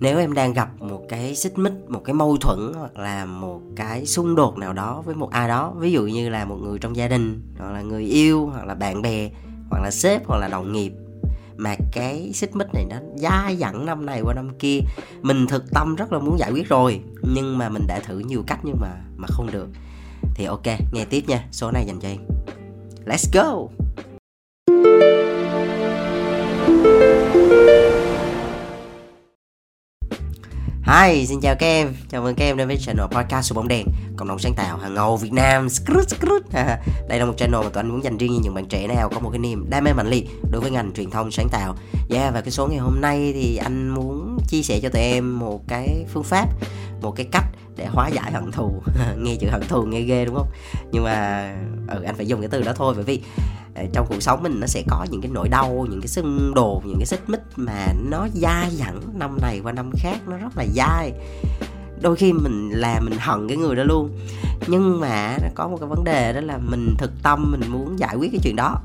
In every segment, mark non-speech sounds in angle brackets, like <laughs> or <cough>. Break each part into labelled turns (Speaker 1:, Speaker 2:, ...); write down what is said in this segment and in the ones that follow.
Speaker 1: nếu em đang gặp một cái xích mích, một cái mâu thuẫn hoặc là một cái xung đột nào đó với một ai đó, ví dụ như là một người trong gia đình, hoặc là người yêu, hoặc là bạn bè, hoặc là sếp, hoặc là đồng nghiệp, mà cái xích mích này nó dai dẳng năm này qua năm kia, mình thực tâm rất là muốn giải quyết rồi, nhưng mà mình đã thử nhiều cách nhưng mà mà không được. Thì ok, nghe tiếp nha, số này dành cho em. Let's go! Hi, xin chào các em, chào mừng các em đến với channel podcast của bóng đèn Cộng đồng sáng tạo hàng ngầu Việt Nam. <laughs> Đây là một channel mà tụi anh muốn dành riêng cho những bạn trẻ nào có một cái niềm đam mê mạnh liệt đối với ngành truyền thông sáng tạo. Yeah, và cái số ngày hôm nay thì anh muốn chia sẻ cho tụi em một cái phương pháp Một cái cách để hóa giải hận thù. <laughs> Nghe chữ hận thù nghe ghê đúng không? Nhưng mà ừ, anh phải dùng cái từ đó thôi bởi vì trong cuộc sống mình nó sẽ có những cái nỗi đau, những cái xung đột, những cái xích mích mà nó dai dẳng năm này qua năm khác, nó rất là dai. Đôi khi mình làm mình hận cái người đó luôn. Nhưng mà nó có một cái vấn đề đó là mình thực tâm, mình muốn giải quyết cái chuyện đó.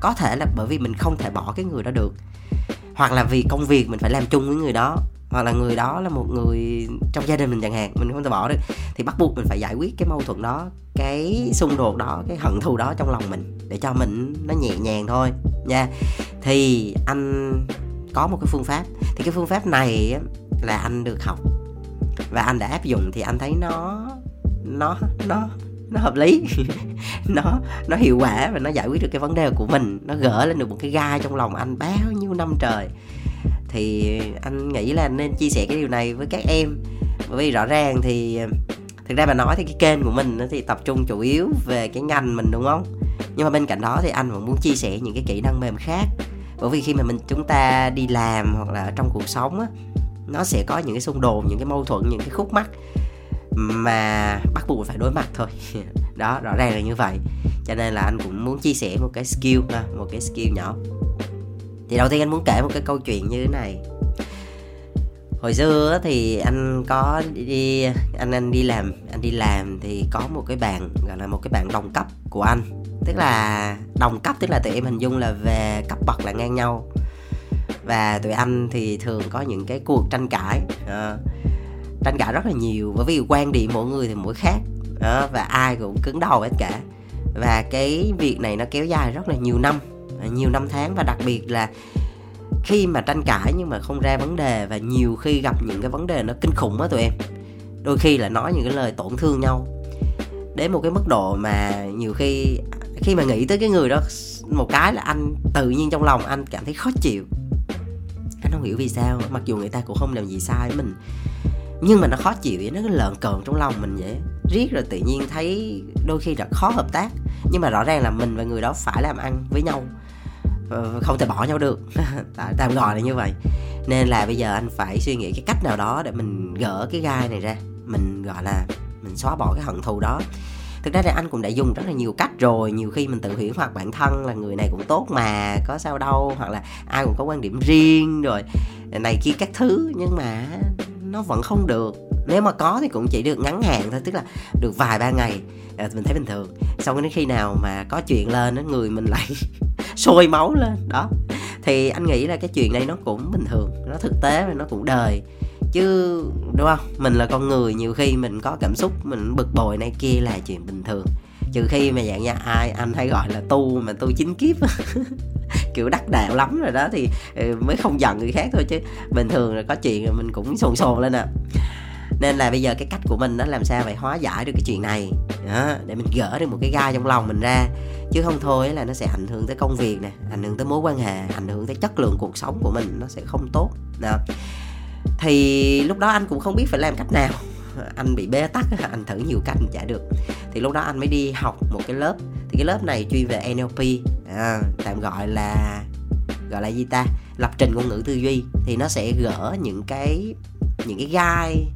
Speaker 1: Có thể là bởi vì mình không thể bỏ cái người đó được. Hoặc là vì công việc mình phải làm chung với người đó hoặc là người đó là một người trong gia đình mình chẳng hạn, mình không thể bỏ được thì bắt buộc mình phải giải quyết cái mâu thuẫn đó, cái xung đột đó, cái hận thù đó trong lòng mình để cho mình nó nhẹ nhàng thôi, nha. Thì anh có một cái phương pháp, thì cái phương pháp này là anh được học và anh đã áp dụng thì anh thấy nó nó nó nó hợp lý, <laughs> nó nó hiệu quả và nó giải quyết được cái vấn đề của mình, nó gỡ lên được một cái gai trong lòng anh bao nhiêu năm trời thì anh nghĩ là nên chia sẻ cái điều này với các em. Bởi vì rõ ràng thì, thực ra mà nói thì cái kênh của mình thì tập trung chủ yếu về cái ngành mình, đúng không? Nhưng mà bên cạnh đó thì anh vẫn muốn chia sẻ những cái kỹ năng mềm khác. Bởi vì khi mà mình, chúng ta đi làm hoặc là trong cuộc sống á, nó sẽ có những cái xung đột, những cái mâu thuẫn, những cái khúc mắc mà bắt buộc phải đối mặt thôi. <laughs> Đó, rõ ràng là như vậy. Cho nên là anh cũng muốn chia sẻ một cái skill một cái skill nhỏ thì đầu tiên anh muốn kể một cái câu chuyện như thế này. Hồi xưa thì anh có đi anh anh đi làm anh đi làm thì có một cái bạn gọi là một cái bạn đồng cấp của anh. Tức là đồng cấp tức là tụi em hình dung là về cấp bậc là ngang nhau. Và tụi anh thì thường có những cái cuộc tranh cãi à, tranh cãi rất là nhiều. Bởi vì quan điểm mỗi người thì mỗi khác à, và ai cũng cứng đầu hết cả. Và cái việc này nó kéo dài rất là nhiều năm nhiều năm tháng và đặc biệt là khi mà tranh cãi nhưng mà không ra vấn đề và nhiều khi gặp những cái vấn đề nó kinh khủng á tụi em. Đôi khi là nói những cái lời tổn thương nhau đến một cái mức độ mà nhiều khi khi mà nghĩ tới cái người đó một cái là anh tự nhiên trong lòng anh cảm thấy khó chịu. Anh không hiểu vì sao, mặc dù người ta cũng không làm gì sai với mình, nhưng mà nó khó chịu vậy, nó cứ lợn cợn trong lòng mình vậy. Riết rồi tự nhiên thấy đôi khi rất khó hợp tác, nhưng mà rõ ràng là mình và người đó phải làm ăn với nhau. Ờ, không thể bỏ nhau được. <laughs> Tạm gọi là như vậy. Nên là bây giờ anh phải suy nghĩ cái cách nào đó để mình gỡ cái gai này ra. Mình gọi là mình xóa bỏ cái hận thù đó. Thực ra thì anh cũng đã dùng rất là nhiều cách rồi. Nhiều khi mình tự huyễn hoặc bản thân là người này cũng tốt mà, có sao đâu, hoặc là ai cũng có quan điểm riêng rồi. Này kia các thứ, nhưng mà nó vẫn không được. Nếu mà có thì cũng chỉ được ngắn hạn thôi, tức là được vài ba ngày. Ờ, mình thấy bình thường. Xong đến khi nào mà có chuyện lên người mình lại <laughs> sôi máu lên. Đó. Thì anh nghĩ là cái chuyện này nó cũng bình thường, nó thực tế và nó cũng đời. Chứ, đúng không? Mình là con người, nhiều khi mình có cảm xúc, mình bực bội này kia là chuyện bình thường. Trừ khi mà dạng như ai, anh hay gọi là tu mà tu chính kiếp. <laughs> Kiểu đắc đạo lắm rồi đó thì ừ, mới không giận người khác thôi chứ. Bình thường là có chuyện mình cũng sồn sồn lên à nên là bây giờ cái cách của mình đó làm sao phải hóa giải được cái chuyện này? Đó, để mình gỡ được một cái gai trong lòng mình ra. Chứ không thôi là nó sẽ ảnh hưởng tới công việc nè ảnh hưởng tới mối quan hệ ảnh hưởng tới chất lượng cuộc sống của mình nó sẽ không tốt. Đó. thì lúc đó anh cũng không biết phải làm cách nào. <laughs> Anh bị bế tắc <laughs> anh thử nhiều cách chả được. Thì lúc đó anh mới đi học một cái lớp. Thì cái lớp này chuyên về NLP à, tạm gọi là gọi là gì ta? Lập trình ngôn ngữ tư duy. Thì nó sẽ gỡ những cái những cái gai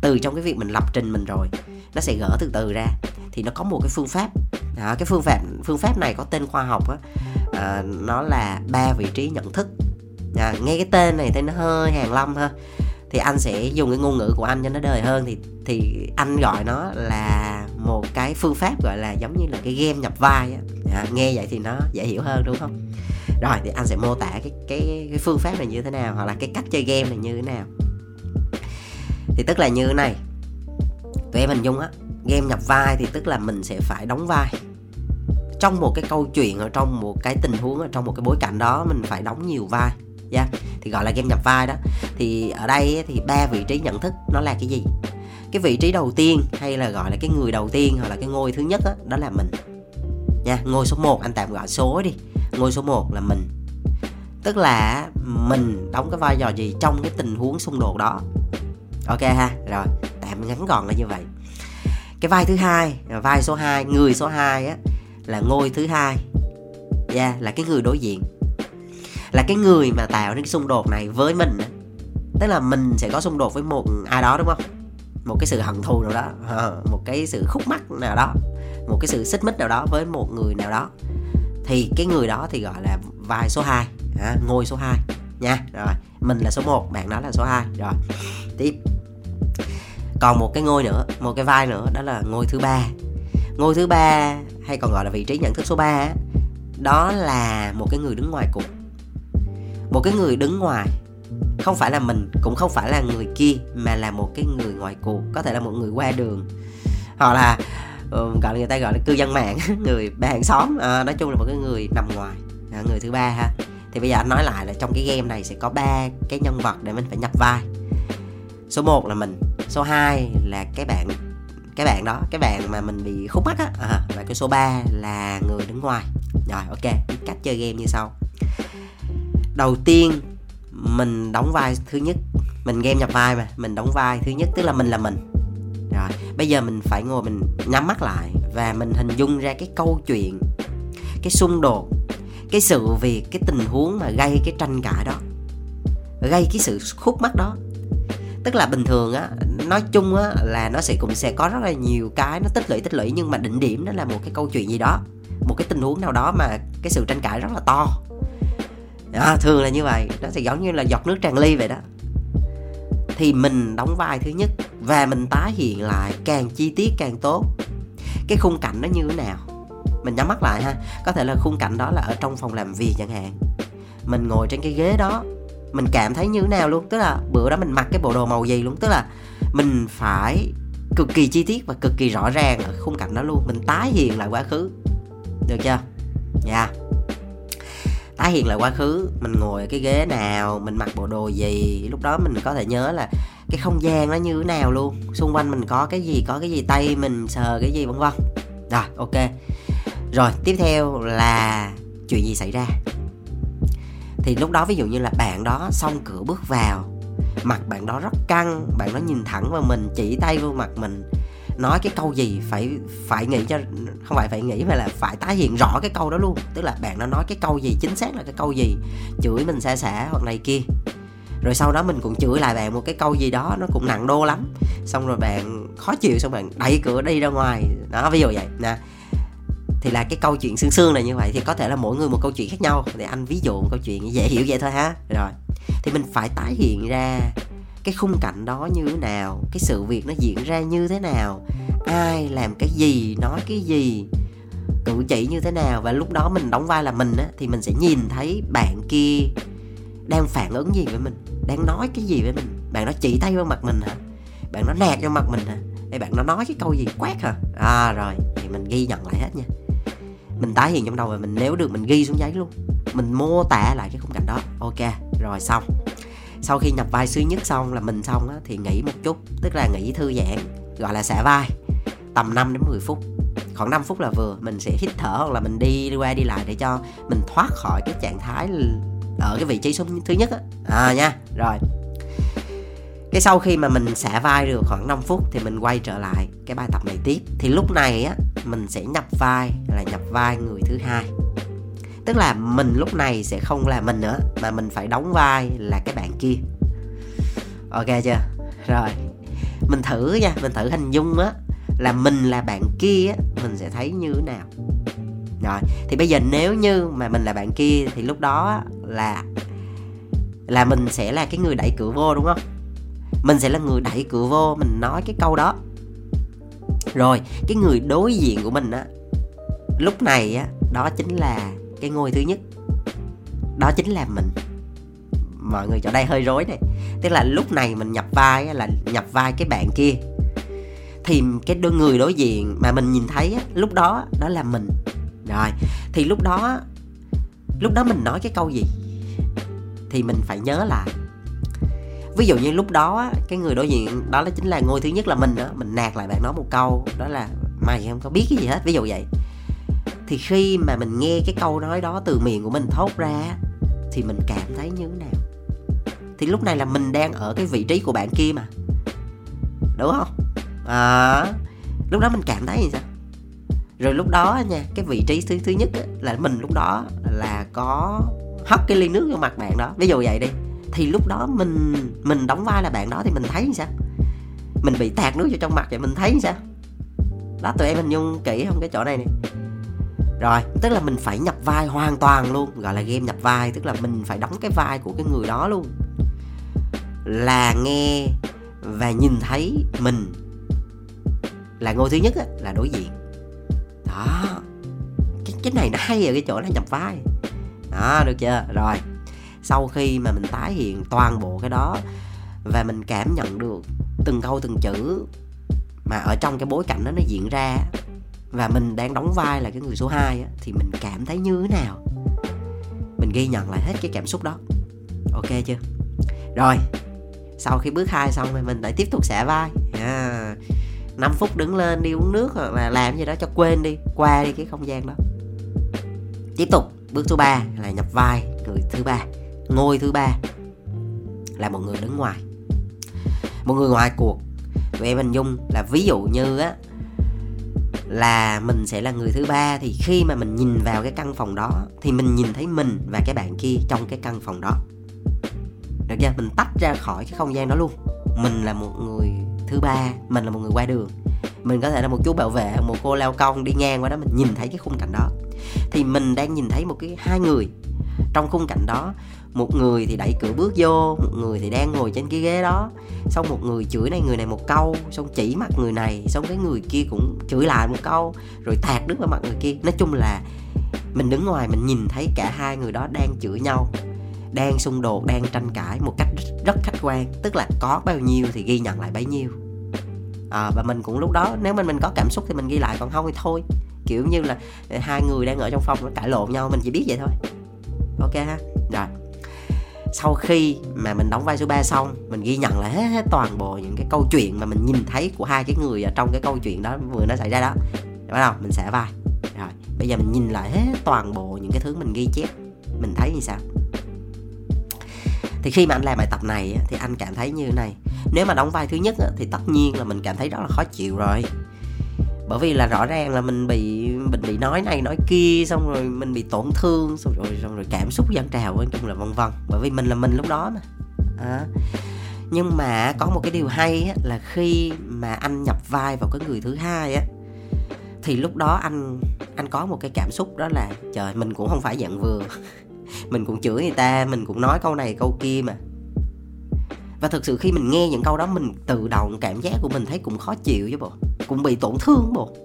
Speaker 1: từ trong cái việc mình lập trình mình rồi nó sẽ gỡ từ từ ra. Thì nó có một cái phương pháp. À, cái phương pháp phương pháp này có tên khoa học á. À, nó là ba vị trí nhận thức. À, nghe cái tên này thấy nó hơi hàng lâm ha. Thì anh sẽ dùng cái ngôn ngữ của anh cho nó đời hơn. Thì thì anh gọi nó là một cái phương pháp gọi là giống như là cái game nhập vai á. À, nghe vậy thì nó dễ hiểu hơn đúng không? Rồi thì anh sẽ mô tả cái cái cái phương pháp này như thế nào hoặc là cái cách chơi game này như thế nào thì tức là như thế này. Tụi em hình dung á game nhập vai thì tức là mình sẽ phải đóng vai. Trong một cái câu chuyện ở trong một cái tình huống ở trong một cái bối cảnh đó mình phải đóng nhiều vai yeah. thì gọi là game nhập vai đó. Thì ở đây thì ba vị trí nhận thức nó là cái gì? Cái vị trí đầu tiên hay là gọi là cái người đầu tiên hoặc là cái ngôi thứ nhất đó, đó là mình nha ngôi số 1 anh tạm gọi số đi. Ngôi số 1 là mình. Tức là mình đóng cái vai trò gì trong cái tình huống xung đột đó? Ok ha rồi tạm ngắn gọn là như vậy. Cái vai thứ hai vai số 2 người số 2 á là ngôi thứ hai. Yeah, là cái người đối diện. Là cái người mà tạo nên cái xung đột này với mình á. Tức là mình sẽ có xung đột với một ai đó đúng không? Một cái sự hận thù nào đó ờ, một cái sự khúc mắc nào đó một cái sự xích mích nào đó với một người nào đó. Thì cái người đó thì gọi là vai số 2 à, ngôi số 2 nha rồi mình là số 1 bạn đó là số 2 rồi tiếp còn một cái ngôi nữa một cái vai nữa đó là ngôi thứ ba. Ngôi thứ ba hay còn gọi là vị trí nhận thức số 3 đó là một cái người đứng ngoài cuộc. Một cái người đứng ngoài không phải là mình cũng không phải là người kia mà là một cái người ngoài cuộc có thể là một người qua đường. Hoặc là um, gọi người ta gọi là cư dân mạng <laughs> người bà hàng xóm à, nói chung là một cái người nằm ngoài à, người thứ ba ha. Thì bây giờ anh nói lại là trong cái game này sẽ có ba cái nhân vật để mình phải nhập vai. Số 1 là mình số 2 là cái bạn cái bạn đó cái bạn mà mình bị khúc mắt á. À, và cái số 3 là người đứng ngoài. Rồi ok cách chơi game như sau. Đầu tiên mình đóng vai thứ nhất mình game nhập vai mà mình đóng vai thứ nhất tức là mình là mình. Rồi bây giờ mình phải ngồi mình nhắm mắt lại và mình hình dung ra cái câu chuyện cái xung đột cái sự việc cái tình huống mà gây cái tranh cãi đó gây cái sự khúc mắc đó tức là bình thường á nói chung á là nó sẽ cũng sẽ có rất là nhiều cái nó tích lũy tích lũy nhưng mà đỉnh điểm nó là một cái câu chuyện gì đó một cái tình huống nào đó mà cái sự tranh cãi rất là to. À, thường là như vậy nó sẽ giống như là giọt nước tràn ly vậy đó. Thì mình đóng vai thứ nhất và mình tái hiện lại càng chi tiết càng tốt. Cái khung cảnh nó như thế nào? Mình nhắm mắt lại ha. Có thể là khung cảnh đó là ở trong phòng làm việc chẳng hạn. Mình ngồi trên cái ghế đó mình cảm thấy như thế nào luôn. Tức là bữa đó mình mặc cái bộ đồ màu gì luôn. Tức là mình phải cực kỳ chi tiết và cực kỳ rõ ràng ở khung cảnh đó luôn. Mình tái hiện lại quá khứ. Được chưa? Dạ. Yeah. tái hiện lại quá khứ. Mình ngồi ở cái ghế nào, mình mặc bộ đồ gì. Lúc đó mình có thể nhớ là cái không gian nó như thế nào luôn. Xung quanh mình có cái gì, có cái gì tay mình, sờ cái gì, vân vân. Rồi, ok. Rồi, tiếp theo là chuyện gì xảy ra? Thì lúc đó ví dụ như là bạn đó xong cửa bước vào, mặt bạn đó rất căng, bạn đó nhìn thẳng vào mình, chỉ tay vô mặt mình, nói cái câu gì phải phải nghĩ cho, không phải phải nghĩ mà là phải tái hiện rõ cái câu đó luôn. Tức là bạn nó nói cái câu gì, chính xác là cái câu gì, chửi mình xa xả hoặc này kia. Rồi sau đó mình cũng chửi lại bạn một cái câu gì đó, nó cũng nặng đô lắm. Xong rồi bạn khó chịu, xong bạn đẩy cửa đi ra ngoài. Đó, ví dụ vậy. Nè thì là cái câu chuyện xương xương này như vậy, thì có thể là mỗi người một câu chuyện khác nhau. Để anh ví dụ một câu chuyện dễ hiểu vậy thôi ha. Rồi, thì mình phải tái hiện ra cái khung cảnh đó như thế nào, cái sự việc nó diễn ra như thế nào, ai làm cái gì, nói cái gì, cử chỉ như thế nào. Và lúc đó mình đóng vai là mình á, thì mình sẽ nhìn thấy bạn kia đang phản ứng gì với mình, đang nói cái gì với mình. Bạn nó chỉ tay vào mặt mình hả? Bạn nó nạt vào mặt mình hả? Hay bạn nó nói cái câu gì quát hả? À rồi, thì mình ghi nhận lại hết nha mình tái hiện trong đầu và mình nếu được mình ghi xuống giấy luôn. Mình mô tả lại cái khung cảnh đó. Ok rồi xong. Sau khi nhập vai suy nhất xong là mình xong á, thì nghỉ một chút. Tức là nghỉ thư giãn gọi là xả vai. Tầm 5 đến 10 phút. Khoảng 5 phút là vừa mình sẽ hít thở hoặc là mình đi qua đi lại để cho mình thoát khỏi cái trạng thái ở cái vị trí số thứ nhất á. À nha rồi. Cái sau khi mà mình xả vai được khoảng 5 phút thì mình quay trở lại cái bài tập này tiếp. Thì lúc này á mình sẽ nhập vai là nhập vai người thứ hai. Tức là mình lúc này sẽ không là mình nữa, mà mình phải đóng vai là cái bạn kia. Ok chưa? Rồi, mình thử nha, mình thử hình dung á, là mình là bạn kia mình sẽ thấy như thế nào? Rồi, thì bây giờ nếu như mà mình là bạn kia thì lúc đó là là mình sẽ là cái người đẩy cửa vô, đúng không? Mình sẽ là người đẩy cửa vô, mình nói cái câu đó rồi cái người đối diện của mình á lúc này á đó chính là cái ngôi thứ nhất. Đó chính là mình. Mọi người chỗ đây hơi rối này. Tức là lúc này mình nhập vai là nhập vai cái bạn kia. Thì cái đôi người đối diện mà mình nhìn thấy á, lúc đó đó là mình. Rồi thì lúc đó lúc đó mình nói cái câu gì? Thì mình phải nhớ lại ví dụ như lúc đó cái người đối diện đó là chính là ngôi thứ nhất là mình đó mình nạt lại bạn nói một câu đó là mày không có biết cái gì hết. Ví dụ vậy. Thì khi mà mình nghe cái câu nói đó từ miệng của mình thốt ra thì mình cảm thấy như thế nào? Thì lúc này là mình đang ở cái vị trí của bạn kia mà. Đúng không? À, lúc đó mình cảm thấy như sao? Rồi lúc đó nha cái vị trí thứ thứ nhất là mình lúc đó là có hất cái ly nước vô mặt bạn đó. Ví dụ vậy đi thì lúc đó mình mình đóng vai là bạn đó thì mình thấy như sao? Mình bị tạt nước vô trong mặt vậy mình thấy như sao? Đó tụi em hình dung kỹ không cái chỗ này nè. Rồi tức là mình phải nhập vai hoàn toàn luôn gọi là game nhập vai tức là mình phải đóng cái vai của cái người đó luôn. Là nghe và nhìn thấy mình là ngôi thứ nhất á, là đối diện. Đó cái, cái này nó hay ở cái chỗ là nhập vai. Đó được chưa? Rồi sau khi mà mình tái hiện toàn bộ cái đó và mình cảm nhận được từng câu từng chữ mà ở trong cái bối cảnh đó nó diễn ra và mình đang đóng vai là cái người số 2 á, thì mình cảm thấy như thế nào? Mình ghi nhận lại hết cái cảm xúc đó. Ok chưa? Rồi sau khi bước hai xong thì mình lại tiếp tục xả vai. À, 5 phút đứng lên đi uống nước hoặc là làm gì đó cho quên đi qua đi cái không gian đó. Tiếp tục bước thứ ba là nhập vai người thứ ba ngôi thứ ba là một người đứng ngoài. Một người ngoài cuộc. Tụi em hình dung là ví dụ như á, là mình sẽ là người thứ ba thì khi mà mình nhìn vào cái căn phòng đó thì mình nhìn thấy mình và cái bạn kia trong cái căn phòng đó. Được chưa? Mình tách ra khỏi cái không gian đó luôn. Mình là một người thứ ba, mình là một người qua đường. Mình có thể là một chú bảo vệ, một cô leo công đi ngang qua đó mình nhìn thấy cái khung cảnh đó. Thì mình đang nhìn thấy một cái, hai người trong khung cảnh đó một người thì đẩy cửa bước vô một người thì đang ngồi trên cái ghế đó. Xong một người chửi này người này một câu xong chỉ mặt người này xong cái người kia cũng chửi lại một câu rồi tạt nước vào mặt người kia. Nói chung là mình đứng ngoài mình nhìn thấy cả hai người đó đang chửi nhau đang xung đột đang tranh cãi một cách rất khách quan. Tức là có bao nhiêu thì ghi nhận lại bấy nhiêu. À, và mình cũng lúc đó nếu mình mình có cảm xúc thì mình ghi lại còn không thì thôi. Kiểu như là ờ, hai người đang ở trong phòng nó cãi lộn nhau mình chỉ biết vậy thôi. Ok ha? Rồi sau khi mà mình đóng vai số 3 xong mình ghi nhận lại hết, hết toàn bộ những cái câu chuyện mà mình nhìn thấy của hai cái người ở trong cái câu chuyện đó vừa nó xảy ra đó. Bắt đầu mình sẽ vai. Rồi bây giờ mình nhìn lại hết toàn bộ những cái thứ mình ghi chép. Mình thấy như sao? Thì khi mà anh làm bài tập này thì anh cảm thấy như này. Nếu mà đóng vai thứ nhất thì tất nhiên là mình cảm thấy rất là khó chịu rồi bởi vì là rõ ràng là mình bị mình bị nói này nói kia xong rồi mình bị tổn thương xong rồi xong rồi cảm xúc dâng trào nói chung là vân vân. Bởi vì mình là mình lúc đó mà. À. nhưng mà có một cái điều hay á, là khi mà anh nhập vai vào cái người thứ hai á thì lúc đó anh anh có một cái cảm xúc đó là trời mình cũng không phải dạng vừa. <laughs> Mình cũng chửi người ta mình cũng nói câu này câu kia mà và thực sự khi mình nghe những câu đó mình tự động cảm giác của mình thấy cũng khó chịu chứ bộ. Cũng bị tổn thương bộ.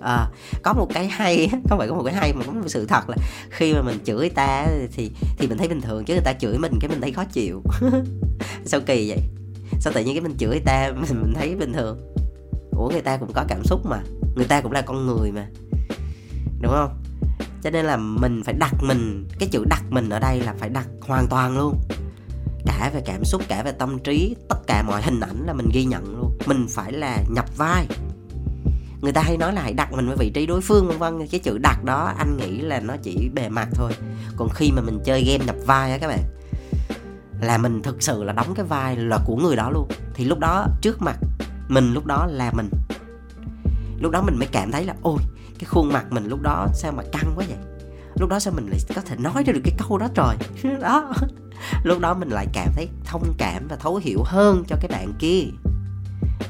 Speaker 1: À, có một cái hay <laughs> không phải có một cái hay mà có một sự thật là khi mà mình chửi ta thì thì mình thấy bình thường chứ người ta chửi mình cái mình thấy khó chịu. <laughs> Sao kỳ vậy? Sao tự nhiên cái mình chửi ta <laughs> mình, mình thấy bình thường? Ủa người ta cũng có cảm xúc mà. Người ta cũng là con người mà. Đúng không? Cho nên là mình phải đặt mình cái chữ đặt mình ở đây là phải đặt hoàn toàn luôn cả về cảm xúc, cả về tâm trí, tất cả mọi hình ảnh là mình ghi nhận luôn. Mình phải là nhập vai. Người ta hay nói là hãy đặt mình vào vị trí đối phương, vân vân. Cái chữ đặt đó, anh nghĩ là nó chỉ bề mặt thôi. Còn khi mà mình chơi game nhập vai á các bạn, là mình thực sự là đóng cái vai là của người đó luôn. Thì lúc đó, trước mặt mình lúc đó là mình. Lúc đó mình mới cảm thấy là, ôi, cái khuôn mặt mình lúc đó sao mà căng quá vậy? Lúc đó sao mình lại có thể nói ra được cái câu đó trời? <laughs> Đó lúc đó mình lại cảm thấy thông cảm và thấu hiểu hơn cho cái bạn kia.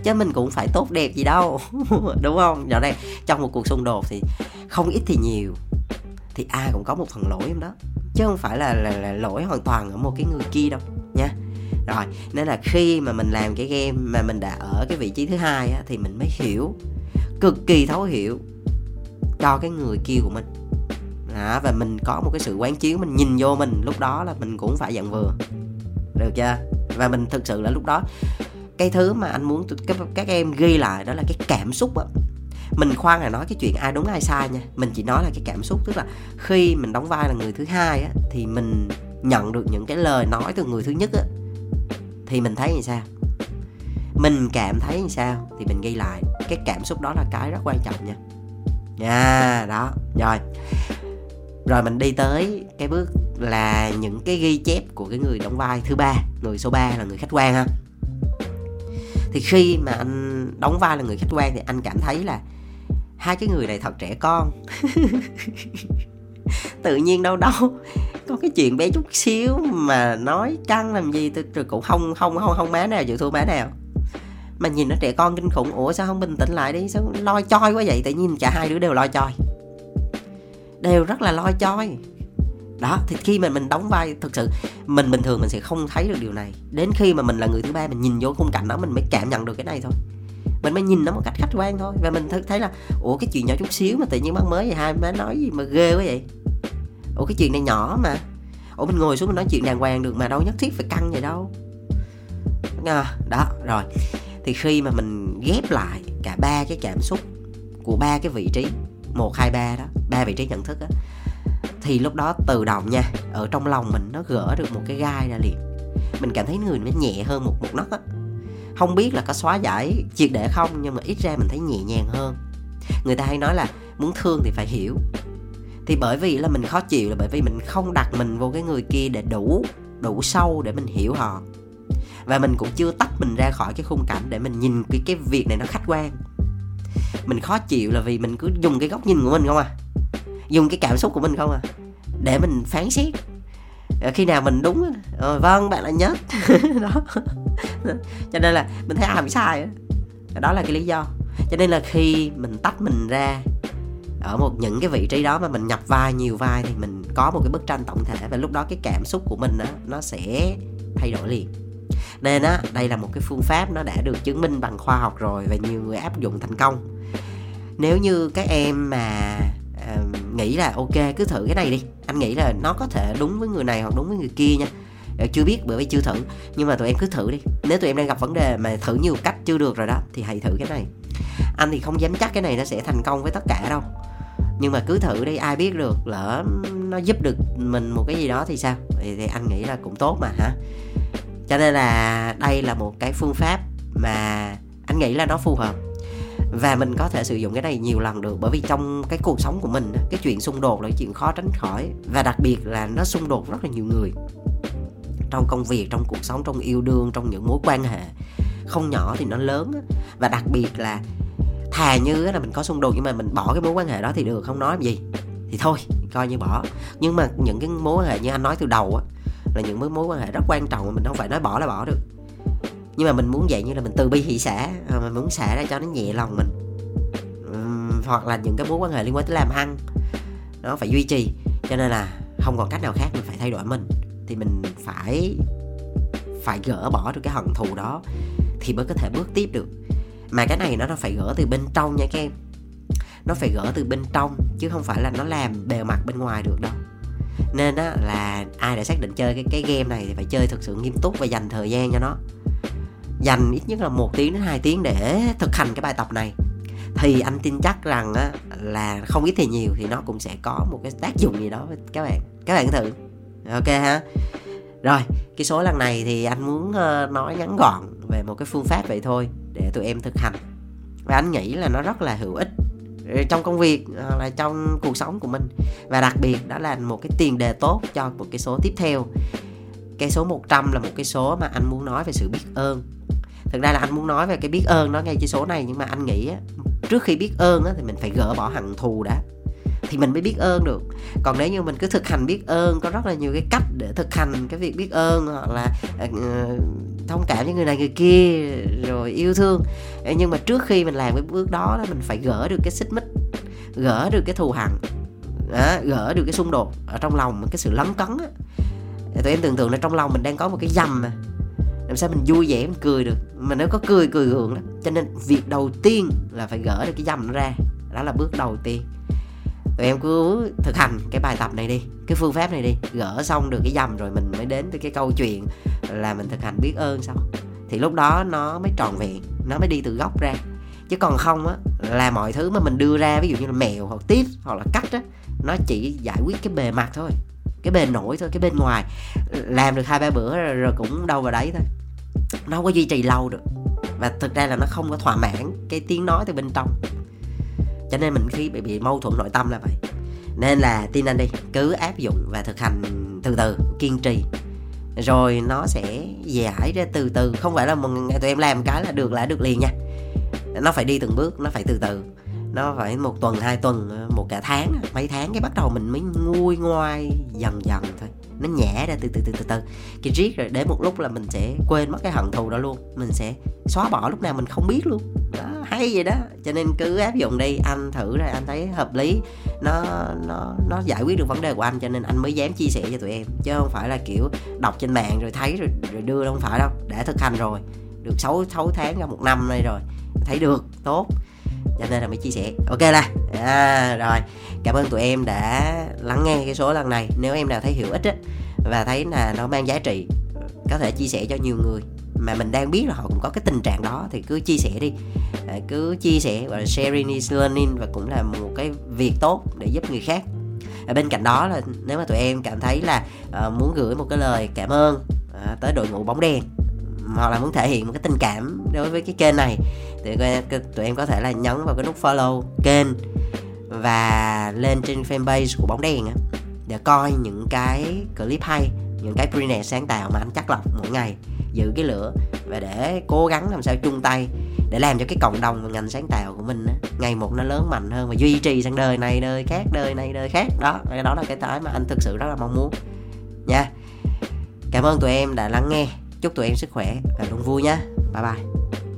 Speaker 1: Chứ mình cũng phải tốt đẹp gì đâu <laughs> đúng không? Giờ đây trong một cuộc xung đột thì không ít thì nhiều thì ai cũng có một phần lỗi trong đó. Chứ không phải là, là, là lỗi hoàn toàn ở một cái người kia đâu nha. Rồi nên là khi mà mình làm cái game mà mình đã ở cái vị trí thứ hai á, thì mình mới hiểu cực kỳ thấu hiểu cho cái người kia của mình à, và mình có một cái sự quán chiếu mình nhìn vô mình lúc đó là mình cũng phải dặn vừa. Được chưa? Và mình thực sự là lúc đó cái thứ mà anh muốn các, các em ghi lại đó là cái cảm xúc á. Mình khoan là nói cái chuyện ai đúng ai sai nha. Mình chỉ nói là cái cảm xúc tức là khi mình đóng vai là người thứ hai á thì mình nhận được những cái lời nói từ người thứ nhất á thì mình thấy như sao? Mình cảm thấy như sao? Thì mình ghi lại. Cái cảm xúc đó là cái rất quan trọng nha. Nha đó. Rồi rồi mình đi tới cái bước là những cái ghi chép của cái người đóng vai thứ ba. Người số 3 là người khách quan ha. Thì khi mà anh đóng vai là người khách quan thì anh cảm thấy là hai cái người này thật trẻ con. <laughs> Tự nhiên đâu đâu, có cái chuyện bé chút xíu mà nói căng làm gì tôi cũng không không không không má nào chịu thua má nào. Mà nhìn nó trẻ con kinh khủng, ủa sao không bình tĩnh lại đi, sao loi choi quá vậy? Tự nhiên cả hai đứa đều loi choi đều rất là loi choi. Đó thì khi mà mình đóng vai thực sự mình bình thường mình sẽ không thấy được điều này. Đến khi mà mình là người thứ ba mình nhìn vô khung cảnh đó mình mới cảm nhận được cái này thôi. Mình mới nhìn nó một cách khách quan thôi. Và mình thấy là ủa cái chuyện nhỏ chút xíu mà tự nhiên bác mới vậy hai má nói gì mà ghê quá vậy? Ủa cái chuyện này nhỏ mà. Ủa mình ngồi xuống mình nói chuyện đàng hoàng được mà đâu nhất thiết phải căng vậy đâu. À, đó rồi. Thì khi mà mình ghép lại cả ba cái cảm xúc của ba cái vị trí một, hai, ba đó, ba vị trí nhận thức á, thì lúc đó tự động nha, ở trong lòng mình nó gỡ được một cái gai ra liền. Mình cảm thấy người nó nhẹ hơn một một nấc á. Không biết là có xóa giải triệt để không, nhưng mà ít ra mình thấy nhẹ nhàng hơn. Người ta hay nói là muốn thương thì phải hiểu. Thì bởi vì là mình khó chịu là bởi vì mình không đặt mình vô cái người kia để đủ đủ sâu để mình hiểu họ. Và mình cũng chưa tách mình ra khỏi cái khung cảnh để mình nhìn cái cái việc này nó khách quan mình khó chịu là vì mình cứ dùng cái góc nhìn của mình không à. Dùng cái cảm xúc của mình không à. Để mình phán xét. Ờ, khi nào mình đúng ờ, vâng bạn là nhất <laughs> <laughs> đó. Cho nên là mình thấy ai bị sai đó là cái lý do. Cho nên là khi mình tách mình ra ở một những cái vị trí đó mà mình nhập vai nhiều vai thì mình có một cái bức tranh tổng thể và lúc đó cái cảm xúc của mình á nó sẽ thay đổi liền nên á đây là một cái phương pháp nó đã được chứng minh bằng khoa học rồi và nhiều người áp dụng thành công. Nếu như các em mà uh, nghĩ là ok cứ thử cái này đi. Anh nghĩ là nó có thể đúng với người này hoặc đúng với người kia nha. Ờ, chưa biết bởi vì chưa thử. Nhưng mà tụi em cứ thử đi. Nếu tụi em đang gặp vấn đề mà thử nhiều cách chưa được rồi đó thì hãy thử cái này. Anh thì không dám chắc cái này nó sẽ thành công với tất cả đâu. Nhưng mà cứ thử đi ai biết được lỡ nó giúp được mình một cái gì đó thì sao? Thì, thì anh nghĩ là cũng tốt mà hả? Cho nên là đây là một cái phương pháp mà anh nghĩ là nó phù hợp. Và mình có thể sử dụng cái này nhiều lần được, bởi vì trong cái cuộc sống của mình cái chuyện xung đột là cái chuyện khó tránh khỏi, và đặc biệt là nó xung đột rất là nhiều người. Trong công việc, trong cuộc sống, trong yêu đương, trong những mối quan hệ không nhỏ thì nó lớn và đặc biệt là thà như là mình có xung đột nhưng mà mình bỏ cái mối quan hệ đó thì được, không nói gì thì thôi, coi như bỏ. Nhưng mà những cái mối quan hệ như anh nói từ đầu á là những mối mối quan hệ rất quan trọng mà mình không phải nói bỏ là bỏ được. Nhưng mà mình muốn vậy như là mình từ bi hỷ xã ờ, mình muốn xả ra cho nó nhẹ lòng mình. Uhm, hoặc là những cái mối quan hệ liên quan tới làm ăn nó phải duy trì. Cho nên là không còn cách nào khác mình phải thay đổi mình. Thì mình phải phải gỡ bỏ được cái hận thù đó thì mới có thể bước tiếp được. Mà cái này nó nó phải gỡ từ bên trong nha các em. Nó phải gỡ từ bên trong chứ không phải là nó làm bề mặt bên ngoài được đâu nên á, là ai đã xác định chơi cái cái game này thì phải chơi thực sự nghiêm túc và dành thời gian cho nó. Dành ít nhất là một tiếng đến 2 tiếng để thực hành cái bài tập này. Thì anh tin chắc rằng á, là không ít thì nhiều thì nó cũng sẽ có một cái tác dụng gì đó với các bạn. Các bạn thử. Ok ha. Rồi, cái số lần này thì anh muốn ờ, nói ngắn gọn về một cái phương pháp vậy thôi để tụi em thực hành. Và anh nghĩ là nó rất là hữu ích trong công việc hoặc là trong cuộc sống của mình. Và đặc biệt đó là một cái tiền đề tốt cho một cái số tiếp theo. Cái số 100 là một cái số mà anh muốn nói về sự biết ơn. Thực ra là anh muốn nói về cái biết ơn đó ngay chỉ số này, nhưng mà anh nghĩ trước khi biết ơn thì mình phải gỡ bỏ hận thù đã thì mình mới biết ơn được. Còn nếu như mình cứ thực hành biết ơn có rất là nhiều cái cách để thực hành cái việc biết ơn hoặc là uh, thông cảm với người này người kia rồi yêu thương. Nhưng mà trước khi mình làm cái bước đó là mình phải gỡ được cái xích mích gỡ được cái thù hằn đó, gỡ được cái xung đột ở trong lòng cái sự lấn cấn á. Tụi em tưởng tượng là trong lòng mình đang có một cái dầm mà. Làm sao mình vui vẻ mình cười được. Mà nếu có cười cười gượng đó. Cho nên việc đầu tiên là phải gỡ được cái dầm nó ra. Đó là bước đầu tiên tụi em cứ thực hành cái bài tập này đi cái phương pháp này đi. Gỡ xong được cái dầm rồi mình mới đến với cái câu chuyện là mình thực hành biết ơn sao, thì lúc đó nó mới tròn vẹn nó mới đi từ gốc ra. Chứ còn không á là mọi thứ mà mình đưa ra ví dụ như là mèo hoặc tiếp hoặc là cách á nó chỉ giải quyết cái bề mặt thôi cái bề nổi thôi cái bên ngoài. Làm được hai ba bữa rồi, rồi cũng đâu vào đấy thôi. Nó không có duy trì lâu được. Và thực ra là nó không có thỏa mãn cái tiếng nói từ bên trong cho nên mình khi bị, bị mâu thuẫn nội tâm là vậy. Nên là tin anh đi cứ áp dụng và thực hành từ từ kiên trì. Rồi nó sẽ giải ra từ từ không phải là một ngày tụi em làm cái là được là được liền nha. Nó phải đi từng bước nó phải từ từ. Nó phải một tuần hai tuần một cả tháng mấy tháng cái bắt đầu mình mới nguôi ngoai dần dần thôi. Nó nhẹ ra từ từ từ từ từ cái riết rồi đến một lúc là mình sẽ quên mất cái hận thù đó luôn. Mình sẽ xóa bỏ lúc nào mình không biết luôn hay vậy đó. Cho nên cứ áp dụng đi anh thử rồi anh thấy hợp lý. Nó nó nó giải quyết được vấn đề của anh cho nên anh mới dám chia sẻ cho tụi em. Chứ không phải là kiểu đọc trên mạng rồi thấy rồi, rồi đưa đâu không phải đâu. Đã thực hành rồi được 6, 6 tháng ra một năm nay rồi thấy được tốt. Cho nên là mới chia sẻ. Ok là à, rồi. Cảm ơn tụi em đã lắng nghe cái số lần này. Nếu em nào thấy hữu ích á và thấy là nó mang giá trị có thể chia sẻ cho nhiều người mà mình đang biết là họ cũng có cái tình trạng đó thì cứ chia sẻ đi. À, cứ chia sẻ và sharing is learning và cũng là một cái việc tốt để giúp người khác. Bên cạnh đó là nếu mà tụi em cảm thấy là ờ, muốn gửi một cái lời cảm ơn ờ, tới đội ngũ bóng đèn hoặc là muốn thể hiện một cái tình cảm đối với cái kênh này thì tụi em có thể là nhấn vào cái nút follow kênh và lên trên fanpage của bóng đèn để coi những cái clip hay những cái pre sáng tạo mà anh chắc lọc mỗi ngày. Giữ cái lửa và để cố gắng làm sao chung tay để làm cho cái cộng đồng và ngành sáng tạo của mình á, ngày một nó lớn mạnh hơn và duy trì sang đời này đời khác đời này đời khác. Đó đó là cái cái mà anh thực sự rất là mong muốn. Nha. Cảm ơn tụi em đã lắng nghe. Chúc tụi em sức khỏe và luôn vui nhé bye bye.